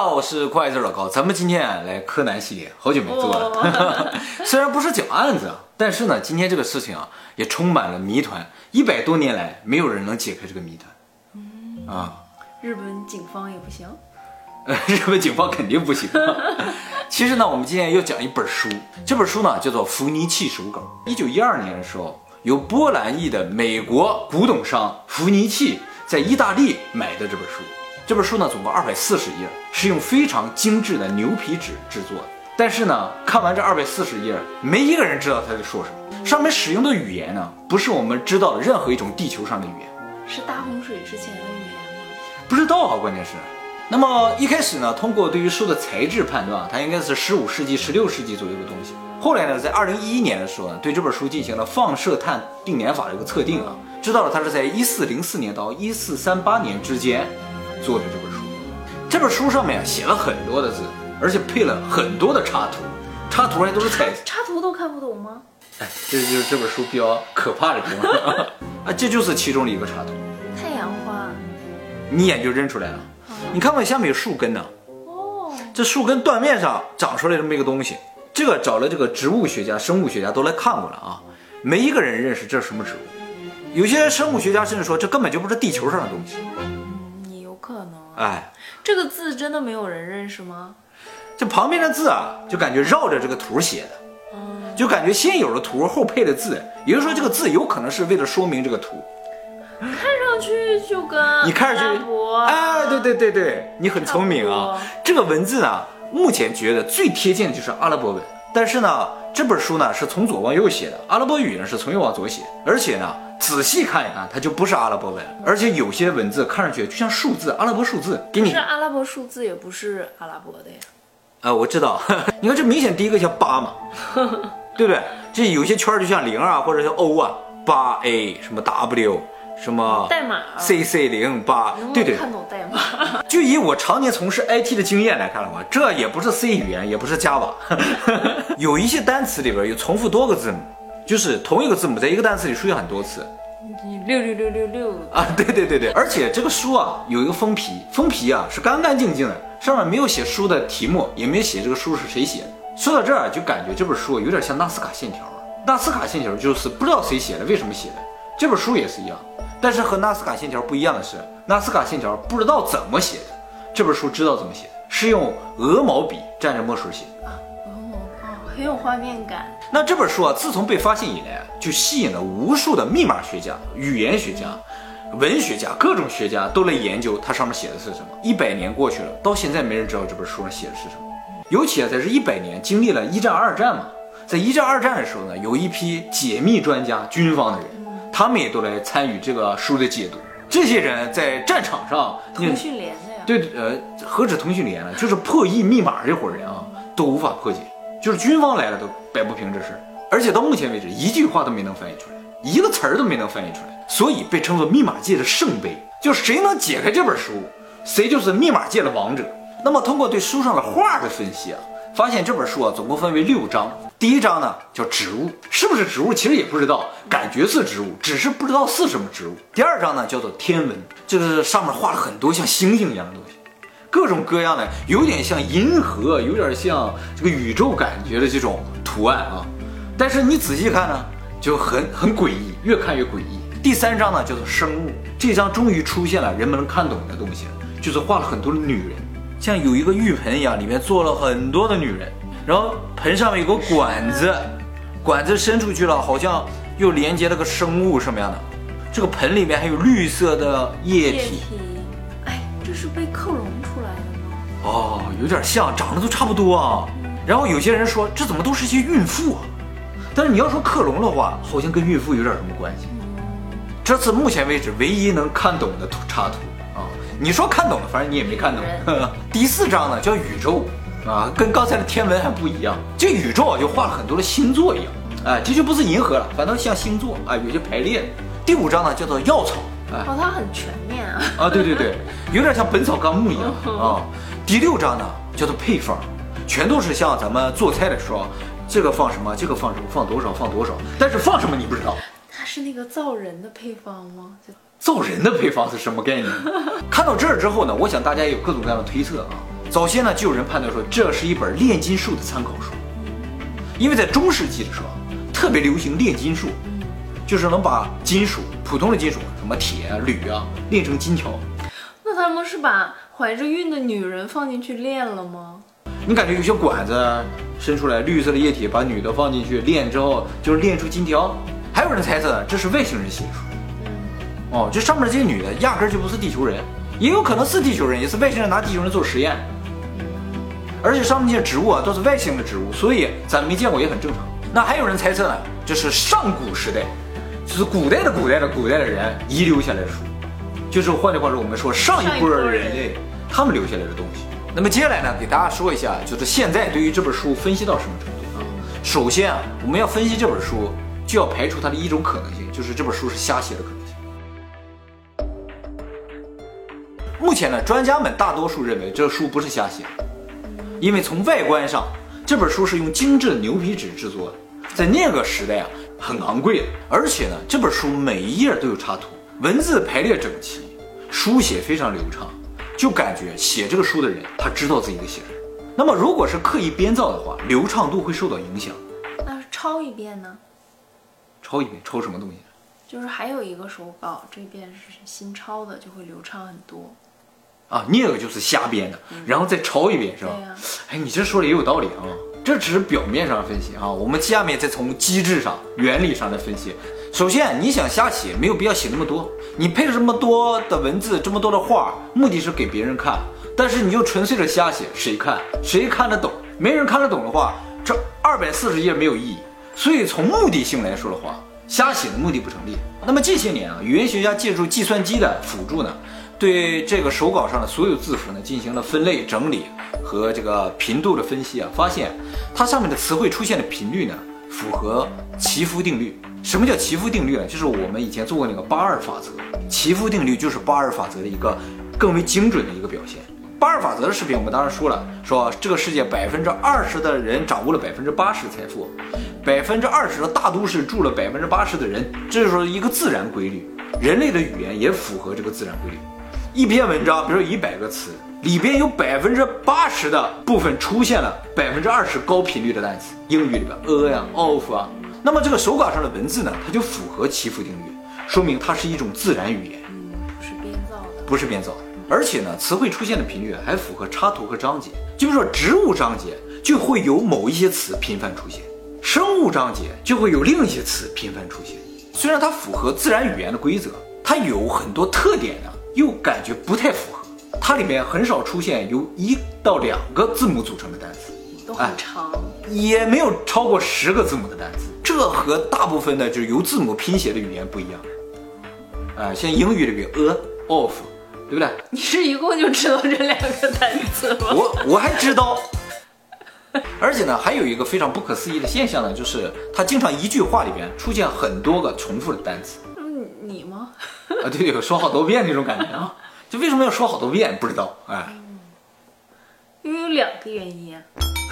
好，我是快字老高，咱们今天啊来柯南系列，好久没做了。虽然不是讲案子，但是呢，今天这个事情啊也充满了谜团，一百多年来没有人能解开这个谜团。啊，日本警方也不行。呃，日本警方肯定不行。其实呢，我们今天要讲一本书，这本书呢叫做《福尼契手稿》。一九一二年的时候，由波兰裔的美国古董商福尼契在意大利买的这本书。这本书呢总共二百四十页，是用非常精致的牛皮纸制作的。但是呢，看完这二百四十页，没一个人知道他在说什么。上面使用的语言呢，不是我们知道的任何一种地球上的语言。是大洪水之前的语言吗？不知道啊，关键是。那么一开始呢，通过对于书的材质判断，它应该是十五世纪、十六世纪左右的东西。后来呢，在二零一一年的时候呢，对这本书进行了放射碳定年法的一个测定啊，知道了它是在一四零四年到一四三八年之间。做的这本书，这本书上面写了很多的字，而且配了很多的插图，插图还都是彩，插图都看不懂吗？哎，这就是这本书比较可怕的地方 啊！这就是其中的一个插图，太阳花，你一眼就认出来了。你看看下面有树根呢，哦，这树根断面上长出来这么一个东西，这个找了这个植物学家、生物学家都来看过了啊，没一个人认识这是什么植物，有些生物学家甚至说这根本就不是地球上的东西。哎，这个字真的没有人认识吗？这旁边的字啊，就感觉绕着这个图写的，就感觉先有了图后配的字，也就是说这个字有可能是为了说明这个图。看上去就跟你看上去，哎，对对对对，你很聪明啊。这个文字呢，目前觉得最贴近的就是阿拉伯文，但是呢，这本书呢是从左往右写的，阿拉伯语呢是从右往左写，而且呢。仔细看一看，它就不是阿拉伯文，而且有些文字看上去就像数字，阿拉伯数字。给你是阿拉伯数字，也不是阿拉伯的呀。啊，我知道。你看这明显第一个像八嘛，对不对？这有些圈就像零啊，或者像 O 啊，八 A 什么 W 什么代码 C C 零八，对对。看懂代码。就以我常年从事 IT 的经验来看的话，这也不是 C 语言，也不是 Java。有一些单词里边有重复多个字母。就是同一个字母在一个单词里出现很多次，六六六六六啊，对对对对，而且这个书啊有一个封皮，封皮啊是干干净净的，上面没有写书的题目，也没有写这个书是谁写的。说到这儿就感觉这本书有点像纳斯卡线条，纳斯卡线条就是不知道谁写的，为什么写的。这本书也是一样，但是和纳斯卡线条不一样的是，纳斯卡线条不知道怎么写的，这本书知道怎么写的，是用鹅毛笔蘸着墨水写的。哦。很有画面感。那这本书啊，自从被发现以来，就吸引了无数的密码学家、语言学家、文学家，各种学家都来研究它上面写的是什么。一百年过去了，到现在没人知道这本书上写的是什么。尤其啊，在这一百年经历了一战、二战嘛，在一战、二战的时候呢，有一批解密专家、军方的人，他们也都来参与这个书的解读。这些人在战场上，通讯连的呀？对，呃，何止通讯连了，就是破译密码这伙人啊，都无法破解。就是军方来了都摆不平这事，而且到目前为止一句话都没能翻译出来，一个词儿都没能翻译出来，所以被称作密码界的圣杯。就谁能解开这本书，谁就是密码界的王者。那么通过对书上的画的分析啊，发现这本书啊总共分为六章。第一章呢叫植物，是不是植物其实也不知道，感觉是植物，只是不知道是什么植物。第二章呢叫做天文，就是上面画了很多像星星一样的东西。各种各样的，有点像银河，有点像这个宇宙感觉的这种图案啊。但是你仔细看呢，就很很诡异，越看越诡异。第三章呢叫做生物，这章终于出现了人们能看懂的东西，就是画了很多的女人，像有一个浴盆一样，里面坐了很多的女人，然后盆上面有个管子，管子伸出去了，好像又连接了个生物什么样的。这个盆里面还有绿色的液体。哎，这是被克隆出来的吗。哦，有点像，长得都差不多啊。然后有些人说，这怎么都是些孕妇啊？但是你要说克隆的话，好像跟孕妇有点什么关系。这次目前为止唯一能看懂的图插图啊，你说看懂了，反正你也没看懂。第四章呢叫宇宙啊，跟刚才的天文还不一样。这宇宙啊就画了很多的星座一样，哎，这就不是银河了，反倒像星座啊，有些排列。第五章呢叫做药草，哦，它很全面啊。啊，对对对，有点像《本草纲目》一样啊。第六章呢，叫做配方，全都是像咱们做菜的时候，这个放什么，这个放什么，放多少，放多少。但是放什么你不知道，它是那个造人的配方吗？造人的配方是什么概念？看到这儿之后呢，我想大家有各种各样的推测啊。早先呢，就有人判断说这是一本炼金术的参考书，因为在中世纪的时候特别流行炼金术，就是能把金属普通的金属，什么铁啊、铝啊，炼成金条。那他们是把怀着孕的女人放进去炼了吗？你感觉有些管子伸出来绿色的液体，把女的放进去炼之后，就是炼出金条。还有人猜测这是外星人写的书。哦，这上面这些女的压根就不是地球人，也有可能是地球人，也是外星人拿地球人做实验。而且上面这些植物啊都是外星的植物，所以咱们没见过也很正常。那还有人猜测呢，这是上古时代，就是古代的古代的古代的人遗留下来的书，就是换句话说，我们说上一波人类他们留下来的东西。那么接下来呢，给大家说一下，就是现在对于这本书分析到什么程度啊？首先啊，我们要分析这本书，就要排除它的一种可能性，就是这本书是瞎写的可能性。目前呢，专家们大多数认为这书不是瞎写。因为从外观上，这本书是用精致的牛皮纸制作的，在那个时代啊，很昂贵的。而且呢，这本书每一页都有插图，文字排列整齐，书写非常流畅，就感觉写这个书的人他知道自己在写什么。那么，如果是刻意编造的话，流畅度会受到影响。那抄一遍呢？抄一遍，抄什么东西？就是还有一个手稿，这边是新抄的，就会流畅很多。啊，那个就是瞎编的，然后再抄一遍，是吧？哎，你这说的也有道理啊。这只是表面上分析啊，我们下面再从机制上、原理上来分析。首先，你想瞎写，没有必要写那么多。你配了这么多的文字，这么多的画，目的是给别人看。但是你就纯粹的瞎写，谁看？谁看得懂？没人看得懂的话，这二百四十页没有意义。所以从目的性来说的话，瞎写的目的不成立。那么这些年啊，语言学家借助计算机的辅助呢？对这个手稿上的所有字符呢进行了分类整理和这个频度的分析啊，发现它上面的词汇出现的频率呢符合奇夫定律。什么叫奇夫定律呢？就是我们以前做过那个八二法则。奇夫定律就是八二法则的一个更为精准的一个表现。八二法则的视频我们当时说了，说这个世界百分之二十的人掌握了百分之八十的财富，百分之二十的大都市住了百分之八十的人，这就是一个自然规律。人类的语言也符合这个自然规律。一篇文章，比如说一百个词，里边有百分之八十的部分出现了百分之二十高频率的单词，英语里边 a 呀、of 啊，那么这个手稿上的文字呢，它就符合祈福定律，说明它是一种自然语言，嗯，不是编造的，不是编造的，而且呢，词汇出现的频率还符合插图和章节，就是说植物章节就会有某一些词频繁出现，生物章节就会有另一些词频繁出现，虽然它符合自然语言的规则，它有很多特点呢。又感觉不太符合，它里面很少出现由一到两个字母组成的单词，都很长，也没有超过十个字母的单词，这和大部分的就是由字母拼写的语言不一样。啊，像英语里边 a、of，对不对？你是一共就知道这两个单词吗？我我还知道，而且呢，还有一个非常不可思议的现象呢，就是他经常一句话里边出现很多个重复的单词。嗯，你吗？啊，对对，说好多遍那种感觉啊，就为什么要说好多遍？不知道，哎，因为有两个原因啊，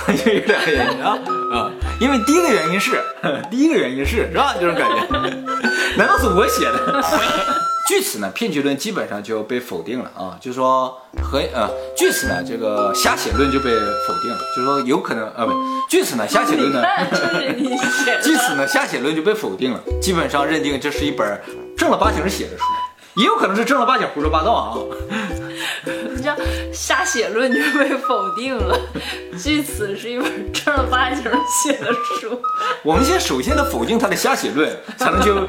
因 为有两个原因啊啊，因为第一个原因是，第一个原因是是吧？这种感觉，难道是我写的？据此呢，骗局论基本上就被否定了啊，就是说和呃，据此呢，这个瞎写论就被否定了，就是说有可能啊，不，据此呢，瞎写论呢，据此呢，瞎写论就被否定了，基本上认定这是一本正儿八经写的书，也有可能是正儿八经胡说八道啊。你这瞎写论就被否定了，据此是一本正儿八经写的书。我们先首先得否定他的瞎写论，才能就。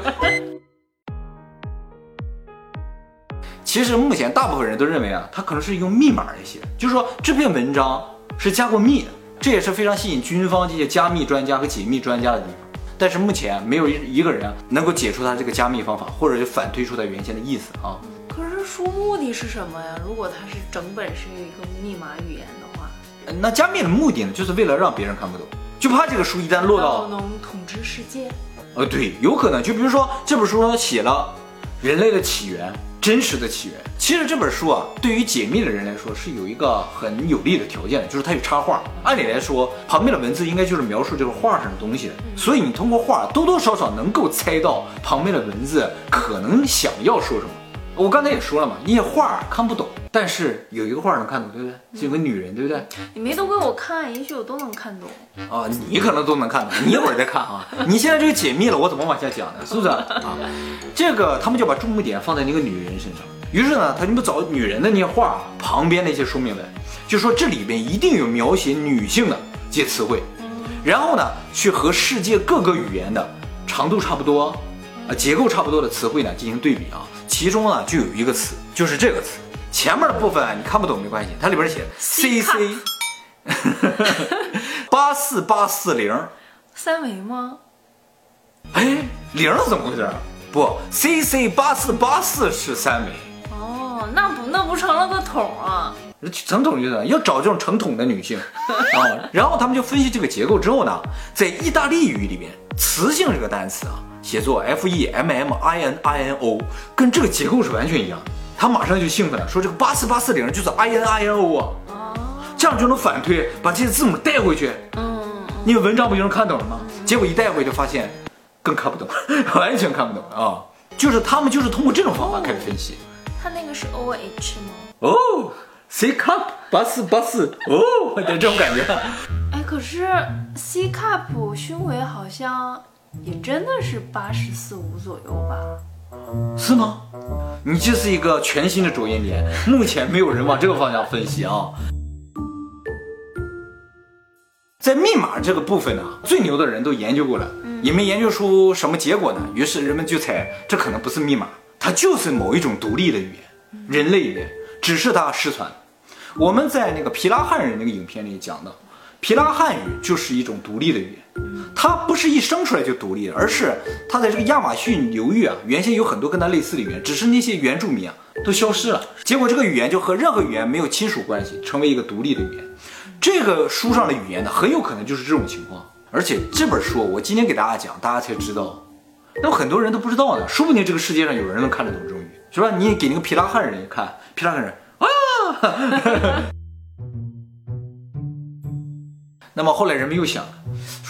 其实目前大部分人都认为啊，它可能是用密码来写，就是说这篇文章是加过密的，这也是非常吸引军方这些加密专家和解密专家的地方。但是目前没有一一个人能够解除他这个加密方法，或者是反推出他原先的意思啊。可是书目的是什么呀？如果它是整本是一个密码语言的话，那加密的目的呢，就是为了让别人看不懂，就怕这个书一旦落到能统治世界。呃，对，有可能。就比如说这本书写了人类的起源。真实的起源，其实这本书啊，对于解密的人来说是有一个很有利的条件的，就是它有插画。按理来说，旁边的文字应该就是描述这个画上的东西的，所以你通过画多多少少能够猜到旁边的文字可能想要说什么。我刚才也说了嘛，那些画看不懂，但是有一个画能看懂，对不对？是有个女人，对不对？你没都给我看，也许我都能看懂。啊，你可能都能看懂，你一会儿再看啊。你现在这个解密了，我怎么往下讲呢？是不是啊？这个他们就把注目点放在那个女人身上。于是呢，他就找女人的那些画旁边那些说明文，就说这里边一定有描写女性的这些词汇，然后呢，去和世界各个语言的长度差不多，啊，结构差不多的词汇呢进行对比啊。其中呢就有一个词，就是这个词，前面的部分你看不懂没关系，它里边写 C C，八四八四零，三维吗？哎，零是怎么回事？不，C C 八四八四是三维。哦，那不那不成了个桶啊？成桶就是要找这种成桶的女性 啊。然后他们就分析这个结构之后呢，在意大利语里边，雌性这个单词啊，写作 F E M M I N I N O，跟这个结构是完全一样的。他马上就兴奋了，说这个八四八四零就是 I N I N O 啊，这样就能反推，把这些字母带回去。嗯，因为文章不就能看懂了吗？结果一带回去就发现，更看不懂，完全看不懂啊。就是他们就是通过这种方法开始分析。他那个是 O H 吗？哦，C cup 八四八四，哦，有这种感觉。哎，可是 C cup 胸围好像也真的是八十四五左右吧？是吗？你这是一个全新的着眼点，目前没有人往这个方向分析啊。在密码这个部分呢，最牛的人都研究过了，也没研究出什么结果呢。于是人们就猜，这可能不是密码，它就是某一种独立的语言，人类语言，只是它失传。我们在那个皮拉汉人那个影片里讲到，皮拉汉语就是一种独立的语言。它不是一生出来就独立的，而是它在这个亚马逊流域啊，原先有很多跟它类似的语言，只是那些原住民啊都消失了，结果这个语言就和任何语言没有亲属关系，成为一个独立的语言。这个书上的语言呢，很有可能就是这种情况。而且这本书我今天给大家讲，大家才知道，那很多人都不知道呢，说不定这个世界上有人能看得懂这种语，是吧？你给那个皮拉汉人 一看，皮拉汉人啊。那么后来人们又想了，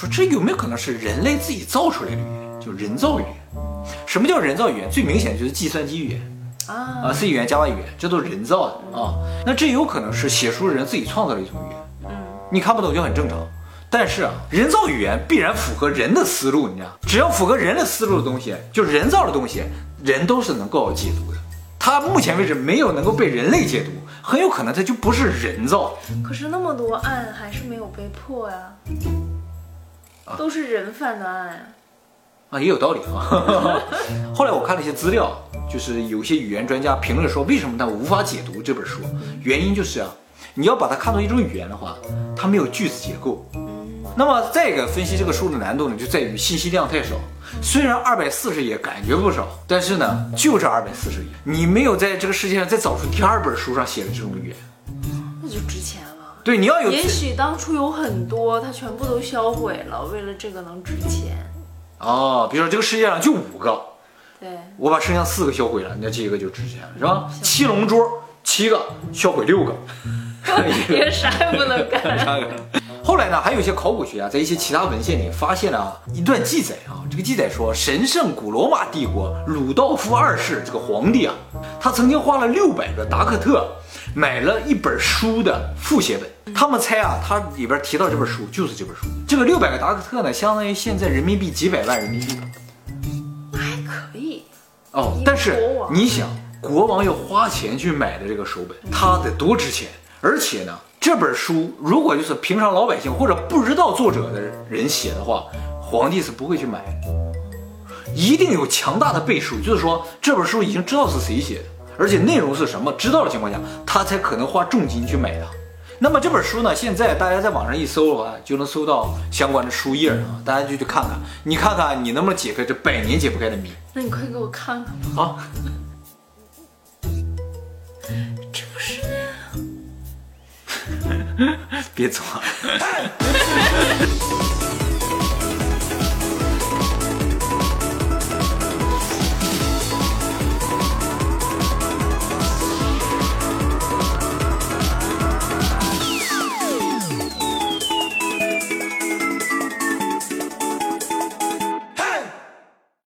说这有没有可能是人类自己造出来的语言，就人造语言？什么叫人造语言？最明显就是计算机语言啊啊，C 语言、Java 语言，这都是人造的啊。那这有可能是写书人自己创造的一种语言，嗯，你看不懂就很正常。但是啊，人造语言必然符合人的思路，你知道，只要符合人的思路的东西，就人造的东西，人都是能够解读的。它目前为止没有能够被人类解读。很有可能它就不是人造，可是那么多案还是没有被破呀，都是人犯的案呀，啊也有道理啊。后来我看了一些资料，就是有些语言专家评论说，为什么他无法解读这本书？原因就是啊，你要把它看作一种语言的话，它没有句子结构。那么再一个分析这个书的难度呢，就在于信息量太少。虽然二百四十页感觉不少，但是呢，就这二百四十页，你没有在这个世界上再找出第二本书上写的这种语言，那就值钱了。对，你要有。也许当初有很多，它全部都销毁了，为了这个能值钱。哦，比如说这个世界上就五个，对，我把剩下四个销毁了，那这个就值钱了，是吧？七龙珠，七个销毁六个，也 啥也不能干。后来呢，还有一些考古学家在一些其他文献里发现了一段记载啊。这个记载说，神圣古罗马帝国鲁道夫二世这个皇帝啊，他曾经花了六百个达克特买了一本书的复写本。他们猜啊，他里边提到这本书就是这本书。这个六百个达克特呢，相当于现在人民币几百万人民币。还可以哦，但是你想，国王要花钱去买的这个手本，它得多值钱？而且呢？这本书如果就是平常老百姓或者不知道作者的人写的话，皇帝是不会去买的，一定有强大的背书，就是说这本书已经知道是谁写的，而且内容是什么，知道的情况下，他才可能花重金去买的。那么这本书呢，现在大家在网上一搜的话，就能搜到相关的书页啊，大家就去看看，你看看你能不能解开这百年解不开的谜？那你快给我看看吧。好。别走！